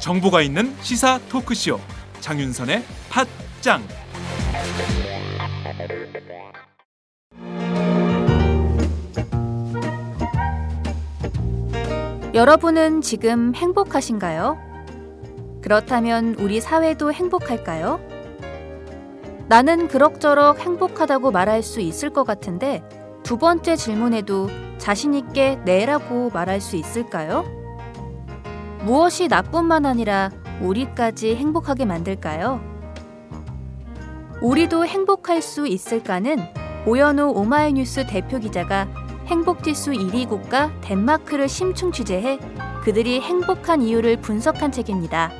정보가 있는 시사 토크쇼 장윤선의 팟짱 여러분은 지금 행복하신가요? 그렇다면 우리 사회도 행복할까요? 나는 그럭저럭 행복하다고 말할 수 있을 것 같은데 두 번째 질문에도 자신있게 네라고 말할 수 있을까요? 무엇이 나뿐만 아니라 우리까지 행복하게 만들까요? 우리도 행복할 수 있을까는 오연우 오마이뉴스 대표 기자가 행복지수 1위 국가 덴마크를 심층 취재해 그들이 행복한 이유를 분석한 책입니다.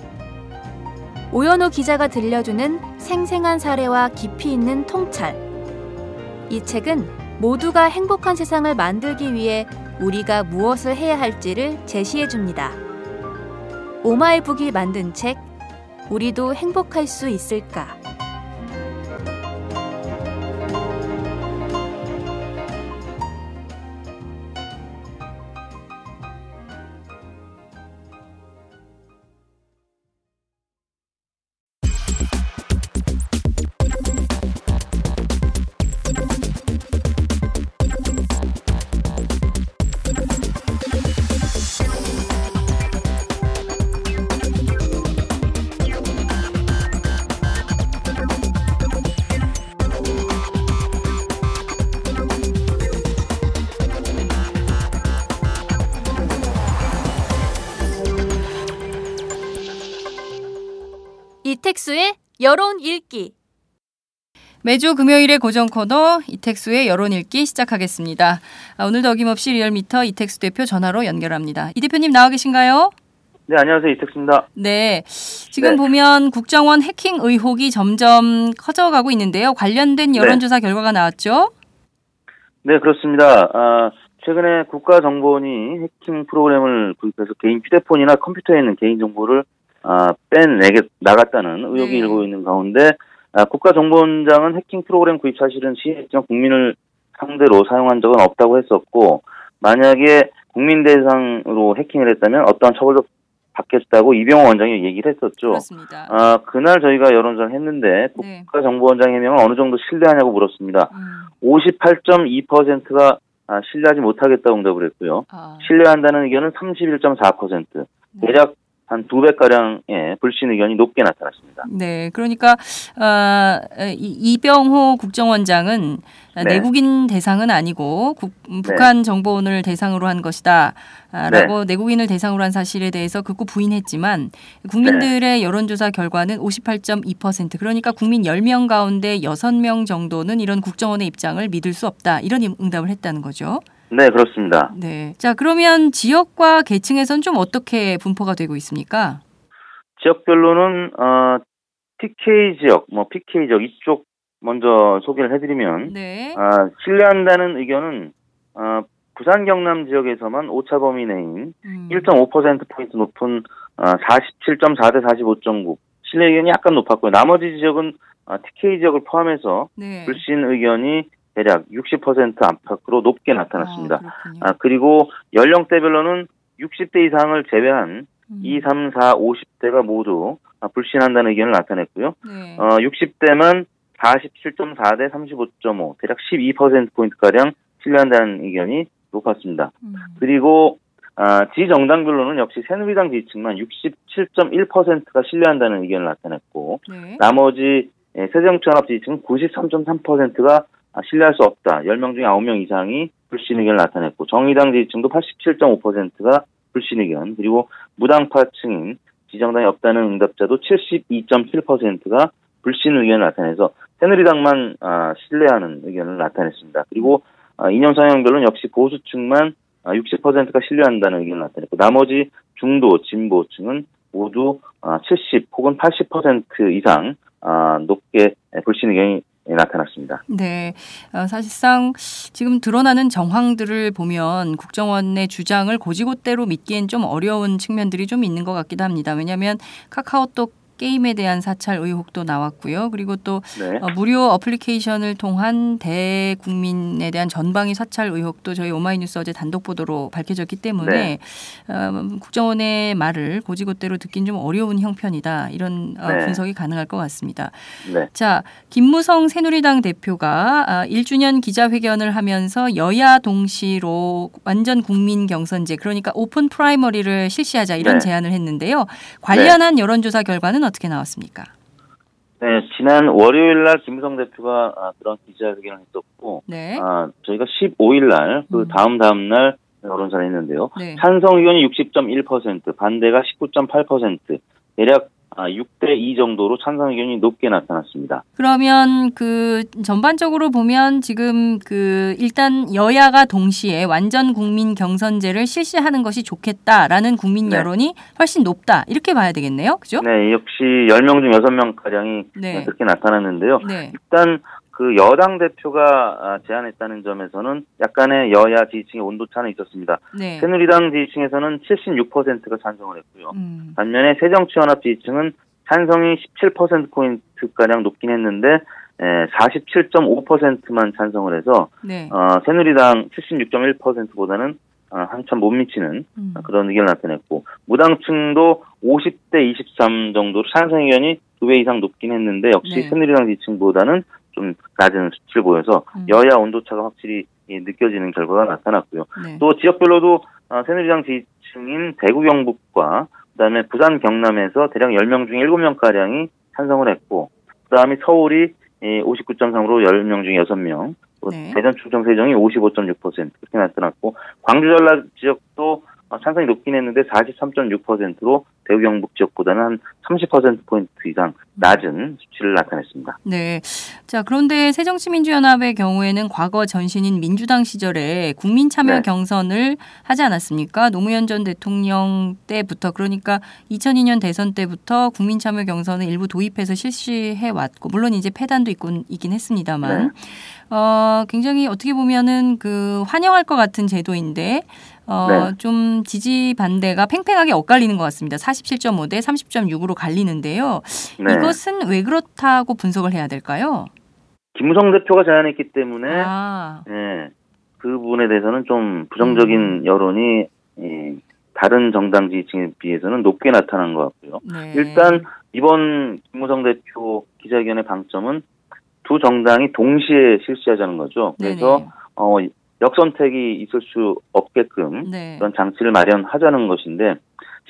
오연우 기자가 들려주는 생생한 사례와 깊이 있는 통찰. 이 책은 모두가 행복한 세상을 만들기 위해 우리가 무엇을 해야 할지를 제시해 줍니다. 오마이북이 만든 책, 우리도 행복할 수 있을까? 여론 읽기. 매주 금요일의 고정 코너 이택수의 여론 읽기 시작하겠습니다. 아, 오늘도 어김없이 리얼미터 이택수 대표 전화로 연결합니다. 이 대표님 나와 계신가요? 네, 안녕하세요. 이택수입니다. 네. 지금 네. 보면 국정원 해킹 의혹이 점점 커져가고 있는데요. 관련된 여론조사 결과가 나왔죠? 네, 그렇습니다. 아, 최근에 국가정보원이 해킹 프로그램을 구입해서 개인 휴대폰이나 컴퓨터에 있는 개인정보를 아, 빼내게 나갔다는 의혹이 네. 일고 있는 가운데 아, 국가정보원장은 해킹 프로그램 구입 사실은 시행했지만 국민을 상대로 사용한 적은 없다고 했었고 만약에 국민 대상으로 해킹을 했다면 어떠한 처벌도 받겠다고 이병호 원장이 얘기를 했었죠. 그렇습니다. 아, 그날 저희가 여론조사를 했는데 네. 국가정보원장 해명을 어느 정도 신뢰하냐고 물었습니다. 음, 58.2%가 아, 신뢰하지 못하겠다고 응답을 했고요. 아, 신뢰한다는 의견은 31.4%. 네. 대략 한 두 배가량의 불신 의견이 높게 나타났습니다. 네, 그러니까 어, 이- 이병호 국정원장은 네. 내국인 대상은 아니고 국- 음, 북한 정보원을 대상으로 한 것이다. 아, 네. 라고 내국인을 대상으로 한 사실에 대해서 극구 부인했지만 국민들의 여론조사 결과는 58.2% 그러니까 국민 10명 가운데 6명 정도는 이런 국정원의 입장을 믿을 수 없다. 이런 응답을 했다는 거죠. 네, 그렇습니다. 네. 자, 그러면 지역과 계층에선 좀 어떻게 분포가 되고 있습니까? 지역별로는 어, TK 지역, 뭐 PK 지역 이쪽 먼저 소개를 해드리면 네. 아, 신뢰한다는 의견은 어, 부산 경남 지역에서만 오차 범위 내인 음. 1.5%포인트 높은 어, 47.4 대 45.9. 신뢰 의견이 약간 높았고요. 나머지 지역은 어, TK 지역을 포함해서 네. 불신 의견이 대략 60% 안팎으로 높게 나타났습니다. 아. 아, 그리고 연령대별로는 60대 이상을 제외한 음. 2, 3, 4, 50대가 모두 아, 불신한다는 의견을 나타냈고요. 네. 어, 60대만 47.4대 35.5, 대략 12%포인트가량 신뢰한다는 의견이 높았습니다. 음. 그리고 아, 지정당별로는 역시 새누리당 지지층만 67.1%가 신뢰한다는 의견을 나타냈고 네. 나머지 예, 새정치연합 지지층은 93.3%가 신뢰할 수 없다. 10명 중에 9명 이상이 불신 의견을 나타냈고 정의당 지지층도 87.5%가 불신 의견 그리고 무당파층인 지정당이 없다는 응답자도 72.7%가 불신 의견을 나타내서 새누리당만 아, 신뢰하는 의견을 나타냈습니다. 그리고 아, 이념 성향별로는 역시 보수층만 아, 60%가 신뢰한다는 의견을 나타냈고 나머지 중도 진보층은 모두 아, 70 혹은 80% 이상 아, 높게 불신 의견이 나타났습니다. 네. 어, 사실상 지금 드러나는 정황들을 보면 국정원의 주장을 고지고대로 믿기엔 좀 어려운 측면들이 좀 있는 것 같기도 합니다. 왜냐하면 카카오톡 게임에 대한 사찰 의혹도 나왔고요. 그리고 또 네. 어, 무료 어플리케이션을 통한 대국민에 대한 전방위 사찰 의혹도 저희 오마이뉴스 어제 단독 보도로 밝혀졌기 때문에 어, 국정원의 말을 곧이곧대로 듣긴 좀 어려운 형편이다 이런 어, 네. 분석이 가능할 것 같습니다. 네. 자 김무성 새누리당 대표가 아, 1주년 기자회견을 하면서 여야 동시로 완전 국민 경선제 그러니까 open primary를 실시하자 이런 네. 제안을 했는데요. 관련한 여론조사 결과는 어떻게 나왔습니까? 네, 지난 월요일 날 김무성 대표가 아, 그런 기자회견을 했었고, 네. 아, 저희가 15일 날, 그 음. 다음 다음 날 여론조사를 했는데요. 네. 찬성 의견이 60.1%, 반대가 19.8%, 대략 아, 6대 2 정도로 찬성 의견이 높게 나타났습니다. 그러면 그 전반적으로 보면 지금 그 일단 여야가 동시에 완전 국민 경선제를 실시하는 것이 좋겠다라는 국민 네. 여론이 훨씬 높다 이렇게 봐야 되겠네요, 그죠? 네, 역시 10명 중 6명 가량이 네. 그렇게 나타났는데요. 네. 일단 그 여당 대표가 아, 제안했다는 점에서는 약간의 여야 지지층의 온도차는 있었습니다. 네. 새누리당 지지층에서는 76%가 찬성을 했고요. 음. 반면에 새정치연합 지지층은 찬성이 17%포인트가량 높긴 했는데 에, 47.5%만 찬성을 해서 네. 어, 새누리당 76.1%보다는 어, 한참 못 미치는 음. 그런 의견을 나타냈고 무당층도 50대 23 정도로 찬성 의견이 두 배 이상 높긴 했는데 역시 네. 새누리당 지지층보다는 좀 낮은 수치를 보여서 음. 여야 온도차가 확실히 예, 느껴지는 결과가 나타났고요. 네. 또 지역별로도 어, 새누리당 지지층인 대구 경북과 그다음에 부산 경남에서 대략 10명 중 7명 가량이 찬성을 했고 그다음에 서울이 59.3으로 10명 중 6명 또 네. 대전 충청 세종이 55.6% 그렇게 나타났고 광주 전라 지역 도 어, 찬성이 높긴 했는데 43.6%로 대구 경북 지역보다는 한 30%포인트 이상 낮은 수치를 나타냈습니다. 네. 자, 그런데 새정치민주연합의 경우에는 과거 전신인 민주당 시절에 국민 참여 네. 경선을 하지 않았습니까? 노무현 전 대통령 때부터 그러니까 2002년 대선 때부터 국민 참여 경선을 일부 도입해서 실시해 왔고 물론 이제 폐단도 있곤 있긴 했습니다만 네. 어, 굉장히 어떻게 보면은 그 환영할 것 같은 제도인데 어, 네. 좀 지지 반대가 팽팽하게 엇갈리는 것 같습니다. 47.5 대 30.6으로 갈리는데요. 네. 이것은 왜 그렇다고 분석을 해야 될까요? 김무성 대표가 제안했기 때문에 아, 예, 그 부분에 대해서는 좀 부정적인 음. 여론이 예, 다른 정당 지지층에 비해서는 높게 나타난 것 같고요. 네. 일단 이번 김무성 대표 기자회견의 방점은 두 정당이 동시에 실시하자는 거죠. 그래서 네네. 어, 역선택이 있을 수 없게끔 네. 그런 장치를 마련하자는 것인데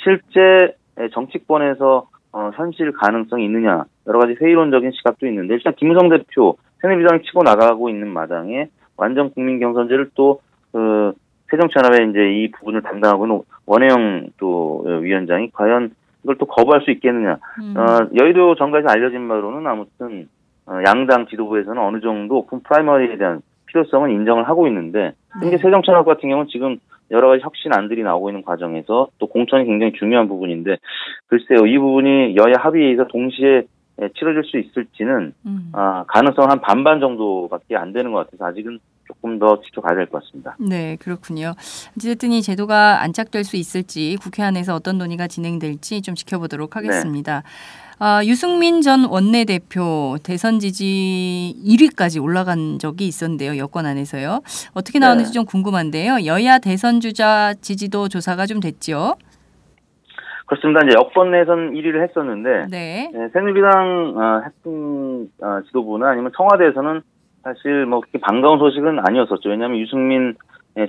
실제 정치권에서 어, 현실 가능성이 있느냐 여러 가지 회의론적인 시각도 있는데 일단 김무성 대표 새누리당이 치고 나가고 있는 마당에 완전 국민 경선제를 또 그 새정치연합의 이제 이 부분을 담당하고 있는 원혜영 또 위원장이 과연 이걸 또 거부할 수 있겠느냐 음. 어, 여의도 정가에서 알려진 바로는 아무튼 어, 양당 지도부에서는 어느 정도 open primary에 대한 필요성은 인정을 하고 있는데 네. 이게 새정치연합 같은 경우는 지금 여러 가지 혁신안들이 나오고 있는 과정에서 또 공천이 굉장히 중요한 부분인데 글쎄요 이 부분이 여야 합의에 의해서 동시에 에, 치러질 수 있을지는 음. 아, 가능성 한 반반 정도밖에 안 되는 것 같아서 아직은 조금 더 지켜가야 될 것 같습니다. 네, 그렇군요. 어쨌든 이 제도가 안착될 수 있을지 국회 안에서 어떤 논의가 진행될지 좀 지켜보도록 하겠습니다. 아, 유승민 전 원내대표 대선 지지 1위까지 올라간 적이 있었는데요. 여권 안에서요. 어떻게 나오는지 네. 좀 궁금한데요. 여야 대선 주자 지지도 조사가 좀 됐죠. 그렇습니다. 이제 여권 내선 1위를 했었는데 네. 네, 새누리당 어, 핵심 어, 지도부나 아니면 청와대에서는 사실 뭐 그렇게 반가운 소식은 아니었었죠. 왜냐하면 유승민 예,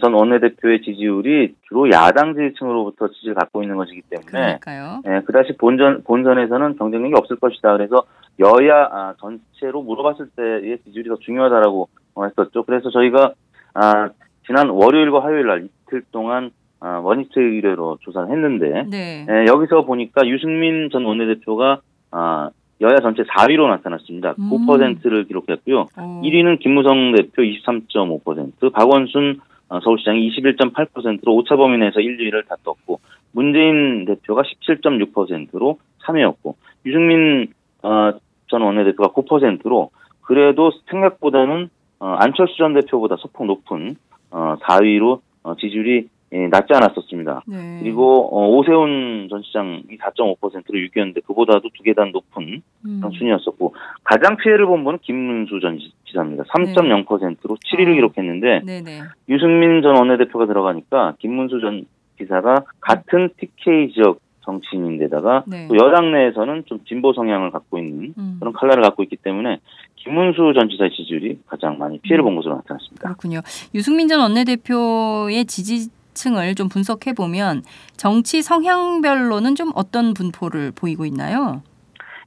전 원내대표의 지지율이 주로 야당 지지층으로부터 지지를 갖고 있는 것이기 때문에 그러니까요. 예, 그다시 본전 본선에서는 경쟁력이 없을 것이다. 그래서 여야 아, 전체로 물어봤을 때의 지지율이 더 중요하다라고 어, 했었죠. 그래서 저희가 아, 지난 월요일과 화요일 날 이틀 동안 아, 원히트 의뢰로 조사를 했는데 네. 예, 여기서 보니까 유승민 전 원내대표가 아, 여야 전체 4위로 나타났습니다. 음. 9%를 기록했고요. 오. 1위는 김무성 대표 23.5%, 박원순 어, 서울시장이 21.8%로 오차 범위 내에서 1, 2위를 다퉜고 문재인 대표가 17.6%로 3위였고 유승민 어, 전 원내대표가 9%로 그래도 생각보다는 어, 안철수 전 대표보다 소폭 높은 어, 4위로 어, 지지율이 예, 낮지 않았었습니다. 네. 그리고 어, 오세훈 전 시장이 4.5%로 6위였는데 그보다도 두 계단 높은 음. 순이었었고 가장 피해를 본 분은 김문수 전 지- 지사입니다. 3.0%로 7위를 아. 기록했는데 네네. 유승민 전 원내대표가 들어가니까 김문수 전 지사가 같은 TK 지역 정치인인데다가 네. 또 여당 내에서는 좀 진보 성향을 갖고 있는 음. 그런 칼날을 갖고 있기 때문에 김문수 전 지사의 지지율이 가장 많이 피해를 본 것으로 나타났습니다. 그렇군요. 유승민 전 원내대표의 지지 층을 좀 분석해 보면 정치 성향별로는 좀 어떤 분포를 보이고 있나요?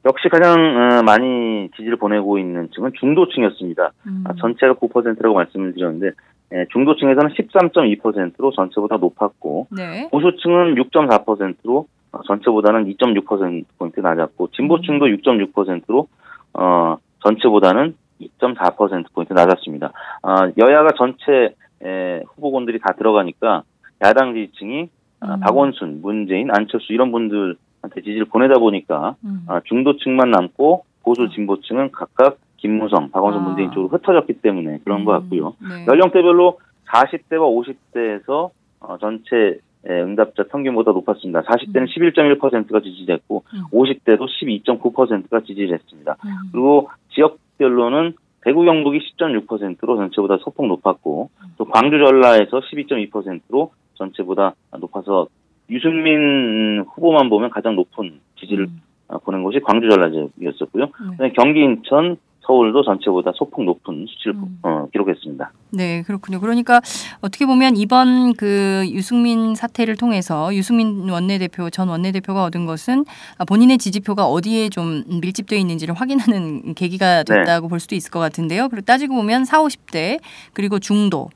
역시 가장 어, 많이 지지를 보내고 있는 층은 중도층이었습니다. 음. 아, 전체가 9%라고 말씀을 드렸는데 예, 중도층에서는 13.2%로 전체보다 높았고 네. 보수층은 6.4%로 어, 전체보다는 2.6%포인트 낮았고 진보층도 6.6%로 어, 전체보다는 2.4%포인트 낮았습니다. 아, 여야가 전체 에, 후보군들이 다 들어가니까 야당 지지층이 아, 음. 박원순, 문재인, 안철수 이런 분들한테 지지를 보내다 보니까 음. 아, 중도층만 남고 보수 진보층은 각각 김무성, 박원순, 아. 문재인 쪽으로 흩어졌기 때문에 그런 것 같고요. 네. 연령대별로 40대와 50대에서 어, 전체 에, 응답자 평균보다 높았습니다. 40대는 11.1%가 지지됐고 음. 50대도 12.9%가 지지를 했습니다. 음. 그리고 지역별로는 대구 경북이 10.6%로 전체보다 소폭 높았고 또 광주 전라에서 12.2%로 전체보다 높아서 유승민 후보만 보면 가장 높은 지지를 음. 어, 보낸 곳이 광주 전라 지역이었었고요. 네. 그다음에 경기 인천 서울도 전체보다 소폭 높은 수치를 음. 어, 기록했습니다. 네, 그렇군요. 그러니까 어떻게 보면 이번 그 유승민 사태를 통해서 유승민 원내대표 전 원내대표가 얻은 것은 아, 본인의 지지표가 어디에 좀 밀집되어 있는지를 확인하는 계기가 네. 됐다고 볼 수도 있을 것 같은데요. 그리고 따지고 보면 4, 50대 그리고 중도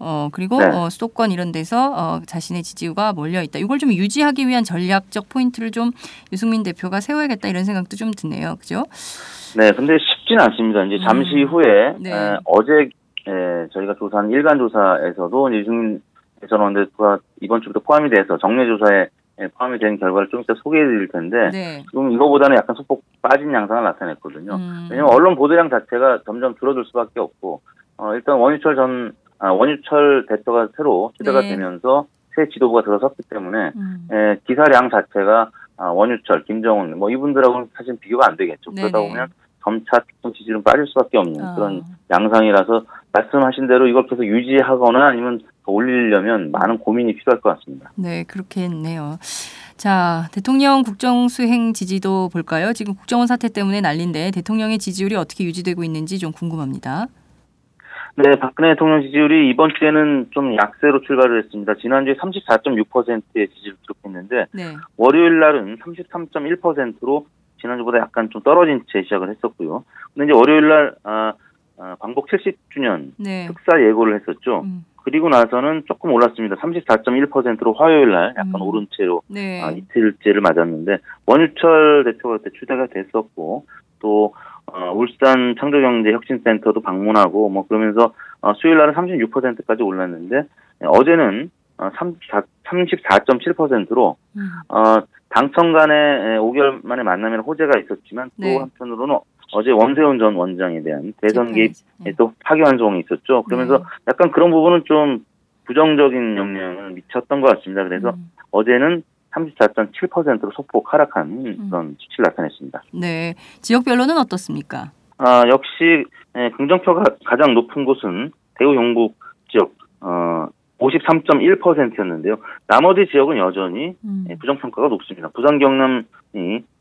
어 그리고 네. 어, 수도권 이런 데서 어, 자신의 지지가 몰려 있다. 이걸 좀 유지하기 위한 전략적 포인트를 좀 유승민 대표가 세워야겠다 이런 생각도 좀 드네요. 그죠? 네, 근데 쉽지는 않습니다. 이제 잠시 음. 후에 네. 에, 어제 에, 저희가 조사한 일간 조사에서도 유승민 전 원내대표가 이번 주부터 포함이 돼서 정례 조사에 에, 포함이 된 결과를 좀 이따 소개해드릴 텐데 네. 지금 이거보다는 약간 소폭 빠진 양상을 나타냈거든요. 음. 왜냐면 언론 보도량 자체가 점점 줄어들 수밖에 없고 어, 일단 원유철 전 아, 원유철 대표가 새로 추대가 네. 되면서 새 지도부가 들어섰기 때문에 음. 에, 기사량 자체가 아, 원유철, 김정은 뭐 이분들하고는 사실 비교가 안 되겠죠. 그러다 네네. 보면 점차 특정 지지율은 빠질 수밖에 없는 아. 그런 양상이라서 말씀하신 대로 이걸 계속 유지하거나 아니면 더 올리려면 많은 고민이 필요할 것 같습니다. 네, 그렇겠네요. 자, 대통령 국정 수행 지지도 볼까요? 지금 국정원 사태 때문에 난린데 대통령의 지지율이 어떻게 유지되고 있는지 좀 궁금합니다. 네, 박근혜 대통령 지지율이 이번 주에는 좀 약세로 출발을 했습니다. 지난주에 34.6%의 지지를 기록했는데 네. 월요일 날은 33.1%로 지난주보다 약간 좀 떨어진 채 시작을 했었고요. 근데 이제 월요일 날 아, 아, 광복 70주년 네. 특사 예고를 했었죠. 음, 그리고 나서는 조금 올랐습니다. 34.1%로 화요일 날 약간 음. 오른 채로 네. 아, 이틀째를 맞았는데 원유철 대표가 그때 추대가 됐었고 또 어, 울산 창조경제혁신센터도 방문하고 뭐 그러면서 어, 수요일 날은 36%까지 올랐는데 예, 어제는 어, 34, 34.7%로 음, 어, 당청 간의 5개월 만에 만나면 호재가 있었지만 또 네. 한편으로는 어제 원세훈 전 원장에 대한 대선 개입 네. 또 파기환송이 있었죠. 그러면서 네. 약간 그런 부분은 좀 부정적인 영향을 미쳤던 것 같습니다. 그래서 음, 어제는 34.7%로 소폭 하락한 그런 수치를 나타냈습니다. 네. 지역별로는 어떻습니까? 아, 역시 예, 긍정표가 가장 높은 곳은 대구 경북 지역 어, 53.1%였는데요. 나머지 지역은 여전히 음, 예, 부정평가가 높습니다. 부산 경남이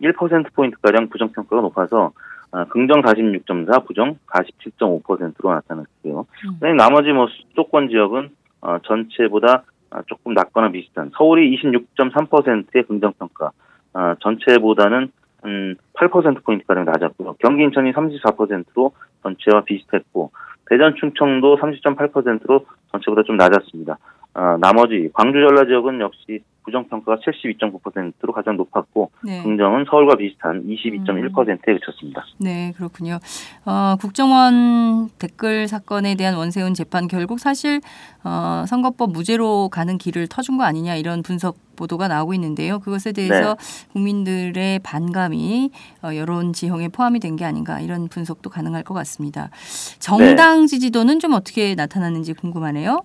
1%포인트가량 부정평가가 높아서 아, 긍정 46.4, 부정 47.5%로 나타났고요. 음. 나머지 뭐 수도권 지역은 어, 전체보다 아, 조금 낮거나 비슷한 서울이 26.3%의 긍정평가, 아, 전체보다는 음, 8%포인트가량 낮았고요. 경기 인천이 34%로 전체와 비슷했고 대전 충청도 30.8%로 전체보다 좀 낮았습니다. 아, 나머지 광주 전라 지역은 역시 부정평가가 72.9%로 가장 높았고 네. 긍정은 서울과 비슷한 22.1%에 그쳤습니다. 네, 그렇군요. 어, 국정원 댓글 사건에 대한 원세훈 재판 결국 사실 어, 선거법 무죄로 가는 길을 터준 거 아니냐 이런 분석 보도가 나오고 있는데요. 그것에 대해서 국민들의 반감이 어, 여론 지형에 포함이 된 게 아닌가 이런 분석도 가능할 것 같습니다. 정당 지지도는 좀 어떻게 나타났는지 궁금하네요.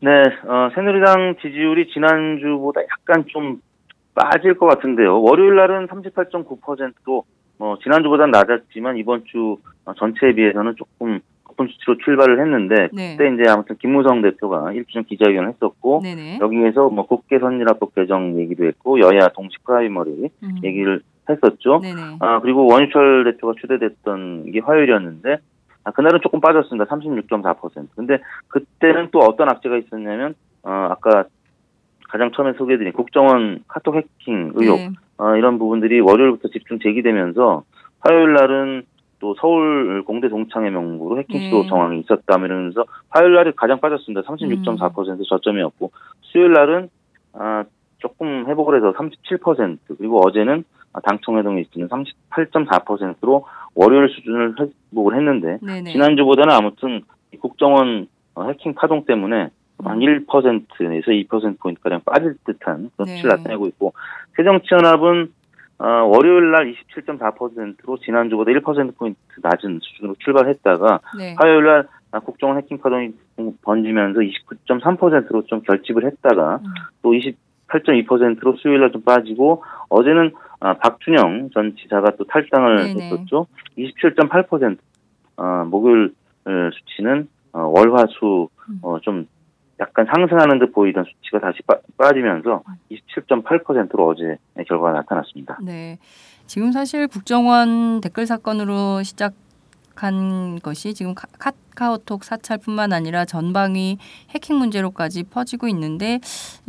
네, 어, 새누리당 지지율이 지난주보다 약간 좀 빠질 것 같은데요. 월요일 날은 38.9%로 어, 지난주보다는 낮았지만 이번 주 어, 전체에 비해서는 조금 높은 수치로 출발을 했는데 네. 그때 이제 아무튼 김무성 대표가 1주년 기자회견을 했었고 네네. 여기에서 뭐 국회 선진화법 개정 얘기도 했고 여야 동시 primary 음. 얘기를 했었죠. 네네. 아 그리고 원유철 대표가 추대됐던 게 화요일이었는데 아, 그날은 조금 빠졌습니다. 36.4%. 근데 그때는 또 어떤 악재가 있었냐면 어 아까 가장 처음에 소개해드린 국정원 카톡 해킹 의혹 네. 어, 이런 부분들이 월요일부터 집중 제기되면서 화요일 날은 또 서울 공대 동창회 명부로 해킹 시도 네. 정황이 있었다 이러면서 화요일 날이 가장 빠졌습니다. 36.4% 저점이었고 수요일 날은 아, 조금 회복을 해서 37% 그리고 어제는 아, 당청 회동이 있는 38.4%로 월요일 수준을 회복을 했는데 네네. 지난주보다는 아무튼 이 국정원 어, 해킹 파동 때문에 한 1%에서 2%포인트 가량 빠질 듯한 네. 수치를 나타내고 있고 새정치연합은 어, 월요일 날 27.4%로 지난주보다 1%포인트 낮은 수준으로 출발했다가 네. 화요일 날 아, 국정원 해킹 파동이 번지면서 29.3%로 좀 결집을 했다가 음. 또 28.2%로 수요일 날 좀 빠지고 어제는 아, 박준영 전 지사가 또 탈당을 네네. 했었죠. 27.8% 어, 목요일 어, 수치는 어, 월화수 음. 어, 좀 약간 상승하는 듯 보이던 수치가 다시 빠, 빠지면서 27.8%로 어제 결과가 나타났습니다. 네. 지금 사실 국정원 댓글 사건으로 시작 한 것이 지금 카- 카카오톡 사찰뿐만 아니라 전방위 해킹 문제로까지 퍼지고 있는데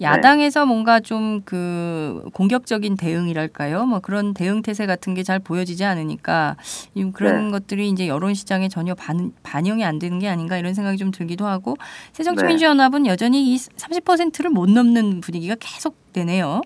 야당에서 뭔가 좀 그 공격적인 대응이랄까요? 뭐 그런 대응 태세 같은 게 잘 보여지지 않으니까 이 그런 네. 것들이 이제 여론 시장에 전혀 반, 반영이 안 되는 게 아닌가 이런 생각이 좀 들기도 하고 네. 새정치민주연합은 여전히 이 30%를 못 넘는 분위기가 계속 되네요.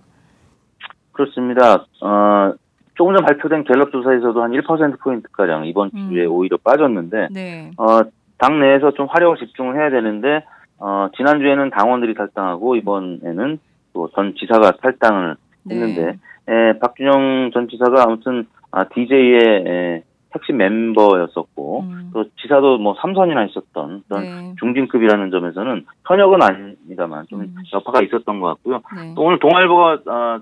그렇습니다. 어, 조금 전 발표된 갤럽 조사에서도 한 1%포인트가량 이번 음. 주에 오히려 빠졌는데, 네. 어, 당내에서 좀 화력을 집중을 해야 되는데, 어, 지난주에는 당원들이 탈당하고, 이번에는 또 전 지사가 탈당을 네. 했는데, 에, 박준영 전 지사가 아무튼, 아, DJ의 에, 핵심 멤버였었고, 음. 또 지사도 뭐 3선이나 있었던 그런 네. 중진급이라는 점에서는 현역은 아닙니다만 좀 음. 여파가 있었던 것 같고요. 네. 또 오늘 동아일보가 어,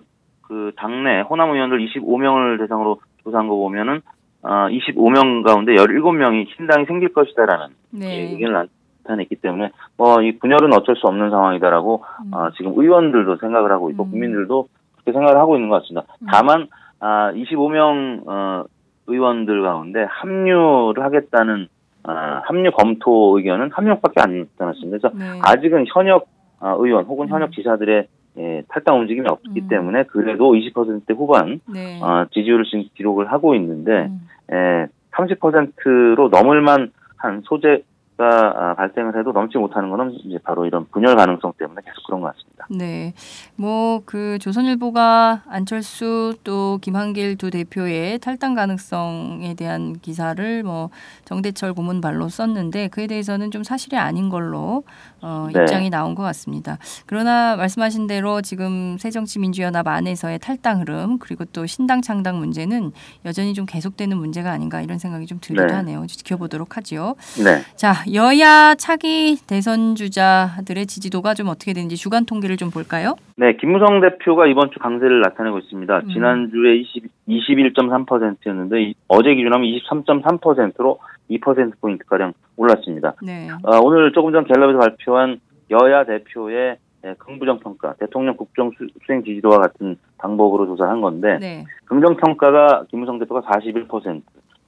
그 당내 호남 의원들 25명을 대상으로 조사한 거 보면은 어, 25명 가운데 17명이 신당이 생길 것이다라는 네. 의견을 나타냈기 때문에 뭐 이 분열은 어쩔 수 없는 상황이다라고 음. 어, 지금 의원들도 생각을 하고 있고 음. 국민들도 그렇게 생각을 하고 있는 것 같습니다. 음. 다만 아, 25명 어, 의원들 가운데 합류를 하겠다는 아, 합류 검토 의견은 한 명밖에 안 나타났습니다. 그래서 네. 아직은 현역 아, 의원 혹은 음. 현역 지사들의 예, 탈당 움직임이 없기 음. 때문에 그래도 20% 후반 네. 어, 지지율을 지금 기록을 하고 있는데 음. 예, 30%로 넘을만 한 소재 가 아, 발생을 해도 넘지 못하는 것은 이제 바로 이런 분열 가능성 때문에 계속 그런 것 같습니다. 네. 뭐 그 조선일보가 안철수 또 김한길 두 대표의 탈당 가능성에 대한 기사를 뭐 정대철 고문 발로 썼는데 그에 대해서는 좀 사실이 아닌 걸로 어, 네. 입장이 나온 것 같습니다. 그러나 말씀하신 대로 지금 새정치민주연합 안에서의 탈당 흐름 그리고 또 신당 창당 문제는 여전히 좀 계속되는 문제가 아닌가 이런 생각이 좀 들기도 네. 하네요. 지켜보도록 하죠. 네. 자, 여야 차기 대선 주자들의 지지도가 좀 어떻게 되는지 주간 통계를 좀 볼까요? 네, 김무성 대표가 이번 주 강세를 나타내고 있습니다. 음. 지난주에 20, 21.3%였는데 어제 기준하면 23.3%로 2%포인트 가량 올랐습니다. 네. 아, 오늘 조금 전 갤럽에서 발표한 여야 대표의 예, 긍부정 평가, 대통령 국정 수- 수행 지지도와 같은 방법으로 조사한 건데 네. 긍정 평가가 김무성 대표가 41%,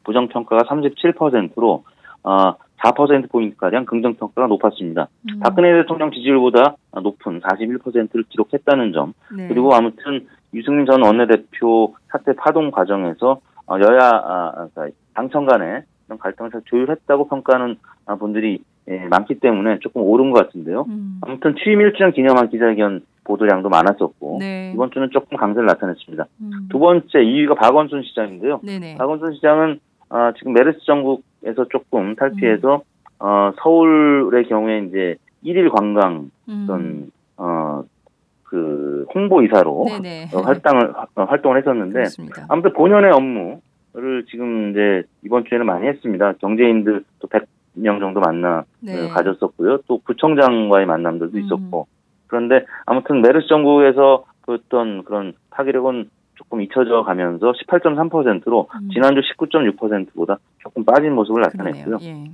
부정 평가가 37%로 어, 4% 포인트 가량 긍정 평가가 높았습니다. 음. 박근혜 대통령 지지율보다 높은 41%를 기록했다는 점 네. 그리고 아무튼 유승민 전 원내대표 사태 파동 과정에서 어, 여야 아, 아, 당청 간의 이런 갈등을 잘 조율했다고 평가하는 아, 분들이 예, 많기 때문에 조금 오른 것 같은데요. 음. 아무튼 취임 1주년 기념한 기자회견 보도량도 많았었고 네. 이번 주는 조금 강세를 나타냈습니다. 음. 두 번째 2위가 박원순 시장인데요. 네네. 박원순 시장은 아, 지금 메르스 정국에서 조금 탈피해서 음. 어, 서울의 경우에 이제 1일 관광 음. 어떤 어, 그 홍보 이사로 네네. 어, 활동을 어, 활동을 했었는데 그렇습니다. 아무튼 본연의 업무를 지금 이제 이번 주에는 많이 했습니다. 경제인들 또 백, 명 정도 만남을 네. 가졌었고요. 또 구청장과의 만남들도 음. 있었고 그런데 아무튼 메르스 정부에서 보였던 그런 파괴력은 조금 잊혀져 가면서 18.3%로 음. 지난주 19.6%보다 조금 빠진 모습을 나타냈고요. 예.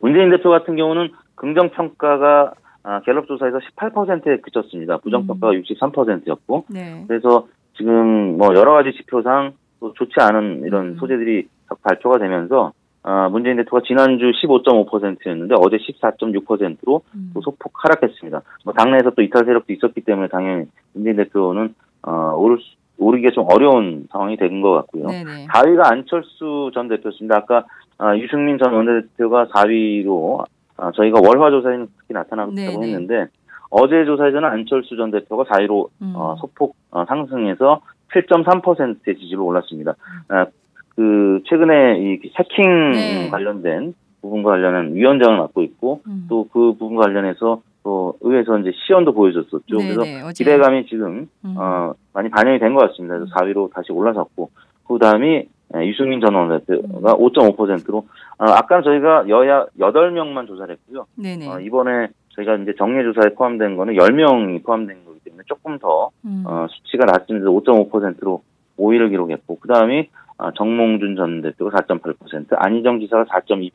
문재인 대표 같은 경우는 긍정 평가가 아, 갤럽 조사에서 18%에 그쳤습니다. 부정 음. 평가가 63%였고 네. 그래서 지금 뭐 여러 가지 지표상 또 좋지 않은 이런 음. 소재들이 발표가 되면서 아, 문재인 대표가 지난주 15.5%였는데 어제 14.6%로 음. 또 소폭 하락했습니다. 뭐 당내에서 또 이탈 세력도 있었기 때문에 당연히 문재인 대표는 어, 오를 수- 오르기가 좀 어려운 상황이 된 것 같고요. 네네. 4위가 안철수 전 대표였습니다. 아까 아, 유승민 전 원내대표가 4위로 아, 저희가 월화 조사에는 그렇게 나타났다고 네네. 했는데 어제 조사에서는 안철수 전 대표가 4위로 음. 어, 소폭 어, 상승해서 7.3%의 지지로 올랐습니다. 아, 그 최근에 이 해킹 네. 관련된 부분과 관련한 위원장을 맡고 있고 음. 또그 부분 관련해서 또 의회에서 이제 시연도 보여줬었죠. 그래서 네네. 어제. 기대감이 지금 음. 어, 많이 반영이 된 것 같습니다. 그래서 4위로 다시 올라섰고 그 다음이 유승민 전 원내대표가 음. 5.5%로 어, 아까 저희가 여야 8명만 조사를 했고요. 네네. 어, 이번에 저희가 이제 정례 조사에 포함된 거는 10명이 포함된 거기 때문에 조금 더 음. 어, 수치가 낮습니다. 5.5%로 5위를 기록했고 그 다음이 어, 정몽준 전 대표가 4.8%, 안희정 지사가 4.2%,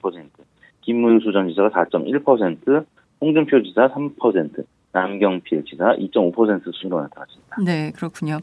김무수 전 지사가 4.1%, 홍준표 지사 3%, 남경필 지사 2.5% 수준으로 나타났습니다. 네, 그렇군요.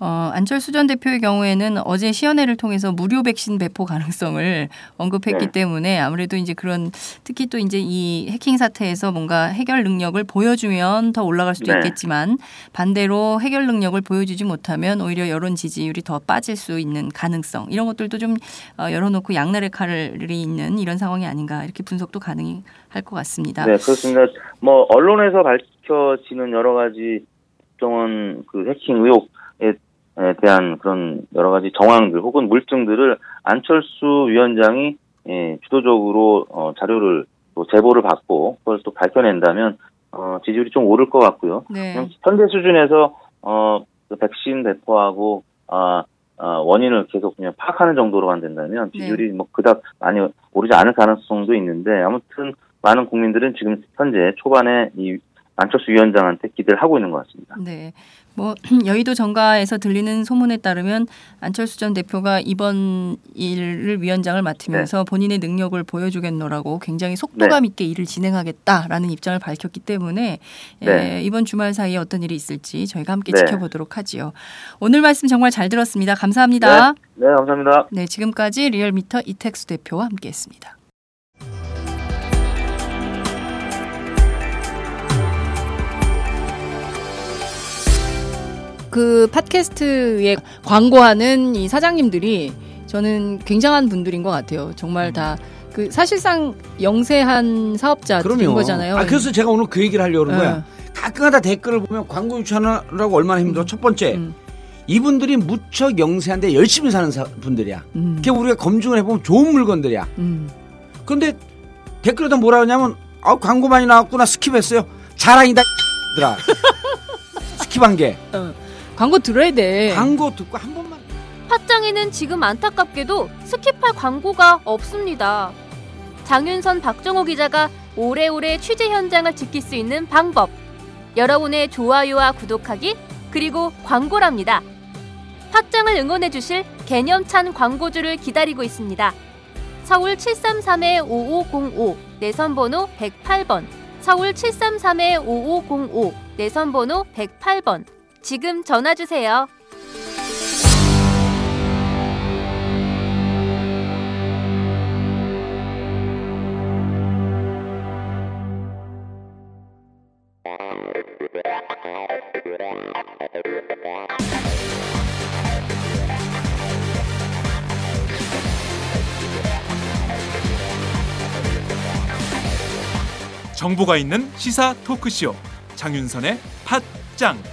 어, 안철수 전 대표의 경우에는 어제 시연회를 통해서 무료 백신 배포 가능성을 언급했기 네. 때문에 아무래도 이제 그런 특히 또 이제 이 해킹 사태에서 뭔가 해결 능력을 보여주면 더 올라갈 수도 네. 있겠지만 반대로 해결 능력을 보여주지 못하면 오히려 여론 지지율이 더 빠질 수 있는 가능성 이런 것들도 좀 어, 열어놓고 양날의 칼이 있는 이런 상황이 아닌가 이렇게 분석도 가능 할 것 같습니다. 네, 그렇습니다. 뭐 언론에서 밝혀지는 여러 가지 국정원 그 해킹 의혹에 에 대한 그런 여러 가지 정황들 혹은 물증들을 안철수 위원장이 예, 주도적으로 어, 자료를 또 제보를 받고 그걸 또 밝혀낸다면 어, 지지율이 좀 오를 것 같고요. 네. 현재 수준에서 어, 그 백신 배포하고 아, 아, 원인을 계속 그냥 파악하는 정도로만 된다면 네. 지지율이 뭐 그닥 많이 오르지 않을 가능성도 있는데 아무튼 많은 국민들은 지금 현재 초반에 이 안철수 위원장한테 기대를 하고 있는 것 같습니다. 네. 뭐 여의도 정가에서 들리는 소문에 따르면 안철수 전 대표가 이번 일을 위원장을 맡으면서 본인의 능력을 보여주겠노라고 굉장히 속도감 있게 일을 진행하겠다라는 입장을 밝혔기 때문에 예, 네. 이번 주말 사이에 어떤 일이 있을지 저희가 함께 네. 지켜보도록 하지요. 오늘 말씀 정말 잘 들었습니다. 감사합니다. 네, 감사합니다. 네, 지금까지 리얼미터 이택수 대표와 함께했습니다. 그 팟캐스트에 광고하는 이 사장님들이 저는 굉장한 분들인 것 같아요. 정말 다 그 사실상 영세한 사업자들인 그럼요. 거잖아요. 아, 그래서 제가 오늘 그 얘기를 하려고 그런 예. 거야. 가끔가다 댓글을 보면 광고 유치하느라고 얼마나 힘들어. 첫 번째, 음. 이분들이 무척 영세한데 열심히 사는 사- 분들이야. 음. 그게 우리가 검증을 해보면 좋은 물건들이야. 음. 근데 댓글에다 뭐라 하냐면, 아, 광고 많이 나왔구나. skip했어요. 자랑이다. 들아 skip한 게. 광고 들어야 돼. 광고 듣고 한 번만. 팟짱에는 지금 안타깝게도 skip할 광고가 없습니다. 장윤선 박정호 기자가 오래오래 취재 현장을 지킬 수 있는 방법. 여러분의 좋아요와 구독하기 그리고 광고랍니다. 팟짱을 응원해 주실 개념찬 광고주를 기다리고 있습니다. 서울 733-5505 내선번호 108번 서울 733-5505 내선번호 108번 지금 전화 주세요. 정보가 있는 시사 토크쇼 장윤선의 팟짱